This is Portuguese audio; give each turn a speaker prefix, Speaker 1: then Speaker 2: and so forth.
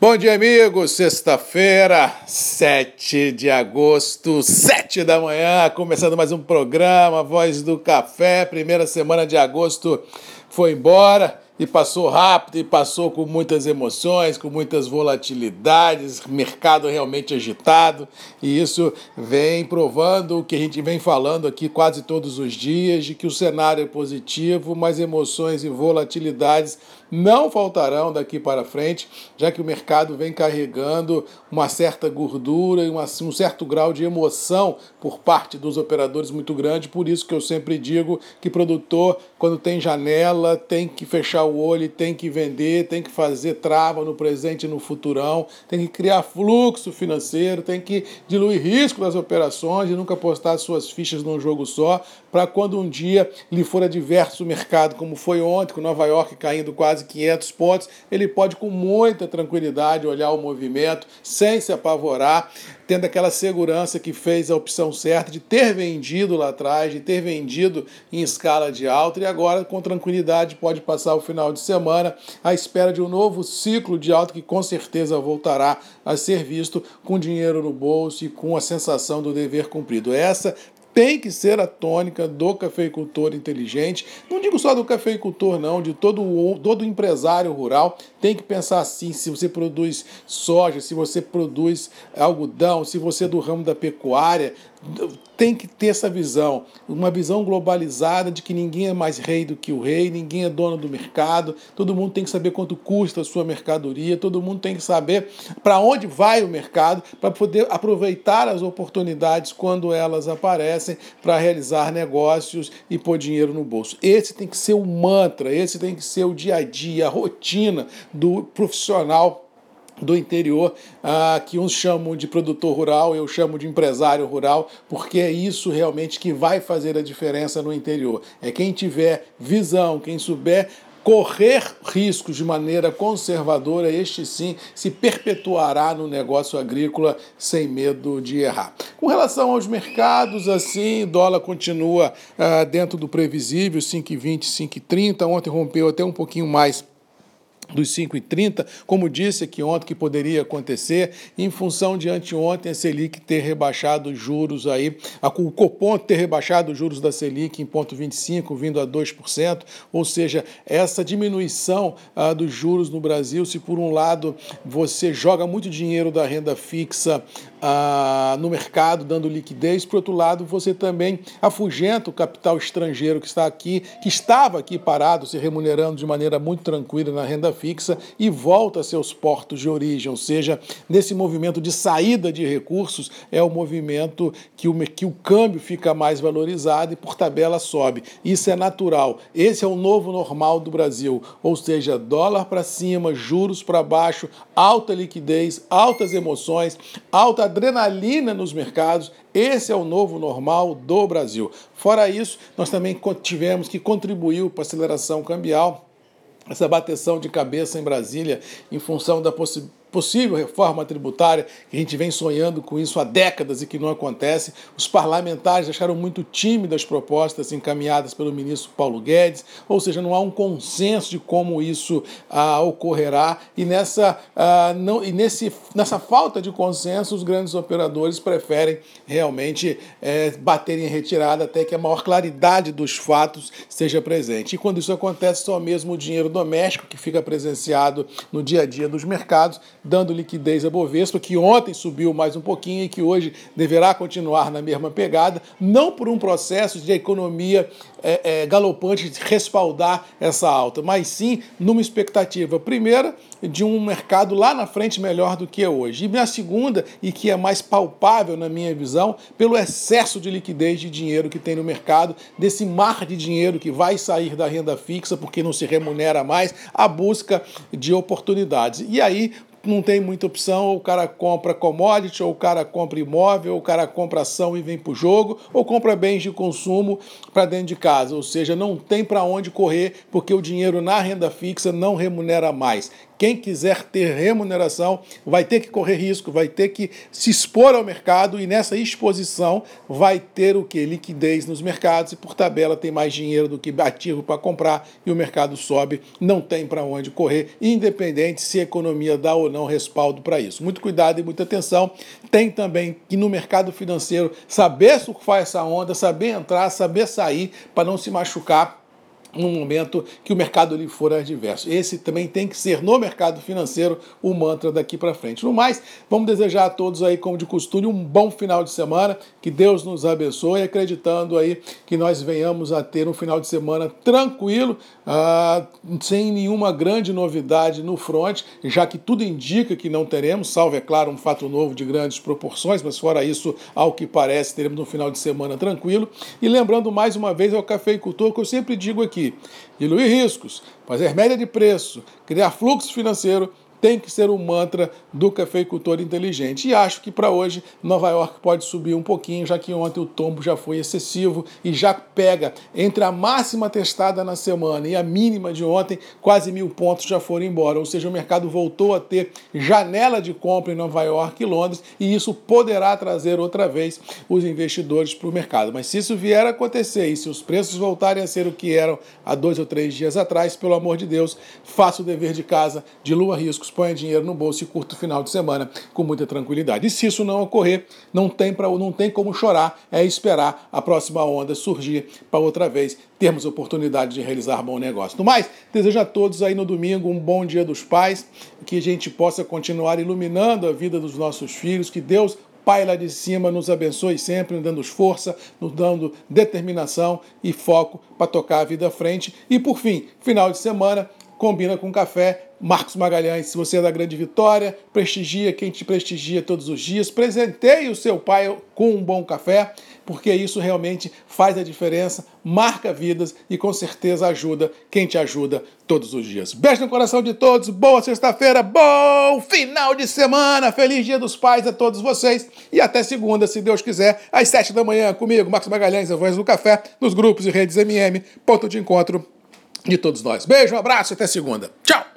Speaker 1: Bom dia, amigos. Sexta-feira, 7 de agosto, 7 da manhã, começando mais um programa Voz do Café. Primeira semana de agosto foi embora e passou rápido e passou com muitas emoções, com muitas volatilidades, mercado realmente agitado, e isso vem provando o que a gente vem falando aqui quase todos os dias, de que o cenário é positivo, mas emoções e volatilidades não faltarão daqui para frente, já que o mercado vem carregando uma certa gordura e uma, um certo grau de emoção por parte dos operadores muito grande. Por isso que eu sempre digo que produtor, quando tem janela, tem que fechar olho, tem que vender, tem que fazer trava no presente e no futurão, tem que criar fluxo financeiro, tem que diluir risco das operações e nunca postar suas fichas num jogo só, para quando um dia lhe for adverso o mercado, como foi ontem, com Nova York caindo quase 500 pontos, ele pode com muita tranquilidade olhar o movimento sem se apavorar, tendo aquela segurança que fez a opção certa de ter vendido lá atrás, de ter vendido em escala de alta e agora com tranquilidade pode passar o final de semana à espera de um novo ciclo de alta que com certeza voltará a ser visto com dinheiro no bolso e com a sensação do dever cumprido. Essa tem que ser a tônica do cafeicultor inteligente. Não digo só do cafeicultor, não, de todo, todo empresário rural tem que pensar assim: se você produz soja, se você produz algodão, se você é do ramo da pecuária, tem que ter essa visão, uma visão globalizada de que ninguém é mais rei do que o rei, ninguém é dono do mercado, todo mundo tem que saber quanto custa a sua mercadoria, todo mundo tem que saber para onde vai o mercado para poder aproveitar as oportunidades quando elas aparecem para realizar negócios e pôr dinheiro no bolso. Esse tem que ser o mantra, esse tem que ser o dia a dia, a rotina do profissional do interior, ah, que uns chamam de produtor rural, eu chamo de empresário rural, porque é isso realmente que vai fazer a diferença no interior. É quem tiver visão, quem souber correr riscos de maneira conservadora, este sim se perpetuará no negócio agrícola sem medo de errar. Com relação aos mercados, assim, dólar continua ah, dentro do previsível, 5,20, 5,30. Ontem rompeu até um pouquinho mais dos 5,30, como disse aqui ontem que poderia acontecer, em função de anteontem a Selic ter rebaixado os juros aí, o Copom ter rebaixado os juros da Selic em ponto 25, vindo a 2%, ou seja, essa diminuição ah, dos juros no Brasil, se por um lado você joga muito dinheiro da renda fixa no mercado, dando liquidez, por outro lado, você também afugenta o capital estrangeiro que está aqui, que estava aqui parado, se remunerando de maneira muito tranquila na renda fixa e volta a seus portos de origem, ou seja, nesse movimento de saída de recursos é o movimento que o, que o câmbio fica mais valorizado e por tabela sobe. Isso é natural. Esse é o novo normal do Brasil, ou seja, dólar para cima, juros para baixo, alta liquidez, altas emoções, alta adrenalina nos mercados. Esse é o novo normal do Brasil. Fora isso, nós também tivemos que contribuir para a aceleração cambial essa bateção de cabeça em Brasília em função da possibilidade possível reforma tributária, que a gente vem sonhando com isso há décadas e que não acontece. Os parlamentares acharam muito tímidas as propostas encaminhadas pelo ministro Paulo Guedes, ou seja, não há um consenso de como isso ah, ocorrerá. E, nessa, ah, não, e nesse, nessa falta de consenso, os grandes operadores preferem realmente é, bater em retirada até que a maior claridade dos fatos seja presente. E quando isso acontece, só mesmo o dinheiro doméstico que fica presenciado no dia a dia dos mercados dando liquidez à Bovespa, que ontem subiu mais um pouquinho e que hoje deverá continuar na mesma pegada, não por um processo de economia é, é, galopante respaldar essa alta, mas sim numa expectativa, primeira, de um mercado lá na frente melhor do que é hoje. E a segunda, e que é mais palpável na minha visão, pelo excesso de liquidez de dinheiro que tem no mercado, desse mar de dinheiro que vai sair da renda fixa porque não se remunera mais, a busca de oportunidades. E aí, não tem muita opção, ou o cara compra commodity, ou o cara compra imóvel, ou o cara compra ação e vem para o jogo, ou compra bens de consumo para dentro de casa. Ou seja, não tem para onde correr porque o dinheiro na renda fixa não remunera mais Quem quiser ter remuneração vai ter que correr risco, vai ter que se expor ao mercado e nessa exposição vai ter o que? Liquidez nos mercados e por tabela tem mais dinheiro do que ativo para comprar e o mercado sobe, não tem para onde correr, independente se a economia dá ou não respaldo para isso. Muito cuidado e muita atenção. Tem também que no mercado financeiro saber surfar essa onda, saber entrar, saber sair para não se machucar no momento que o mercado lhe for adverso. Esse também tem que ser no mercado financeiro o mantra daqui para frente. No mais, vamos desejar a todos aí, como de costume, um bom final de semana, que Deus nos abençoe, acreditando aí que nós venhamos a ter um final de semana tranquilo, ah, sem nenhuma grande novidade no front, já que tudo indica que não teremos, salvo, é claro, um fato novo de grandes proporções, mas fora isso, ao que parece, teremos um final de semana tranquilo. E lembrando mais uma vez ao cafeicultor que eu sempre digo aqui, aqui. Diluir riscos, fazer média de preço, criar fluxo financeiro tem que ser o mantra do cafeicultor inteligente. E acho que para hoje Nova York pode subir um pouquinho, já que ontem o tombo já foi excessivo e já pega entre a máxima testada na semana e a mínima de ontem, quase mil pontos já foram embora. Ou seja, o mercado voltou a ter janela de compra em Nova York e Londres e isso poderá trazer outra vez os investidores para o mercado. Mas se isso vier a acontecer e se os preços voltarem a ser o que eram há dois ou três dias atrás, pelo amor de Deus, faça o dever de casa de lua riscos ponha dinheiro no bolso e curta o final de semana com muita tranquilidade. E se isso não ocorrer, não tem, pra, não tem como chorar, é esperar a próxima onda surgir para outra vez termos oportunidade de realizar bom negócio. No mais, desejo a todos aí no domingo um bom dia dos pais, que a gente possa continuar iluminando a vida dos nossos filhos, que Deus Pai lá de cima nos abençoe sempre, nos dando força, nos dando determinação e foco para tocar a vida à frente. E por fim, final de semana, combina com café. Marcos Magalhães, se você é da Grande Vitória, prestigia quem te prestigia todos os dias, presenteie o seu pai com um bom café, porque isso realmente faz a diferença, marca vidas e com certeza ajuda quem te ajuda todos os dias. Beijo no coração de todos, boa sexta-feira, bom final de semana, feliz Dia dos Pais a todos vocês. E até segunda, se Deus quiser, às sete da manhã. Comigo, Marcos Magalhães, a voz do café, nos grupos e redes MM, ponto de encontro de todos nós. Beijo, um abraço, até segunda. Tchau!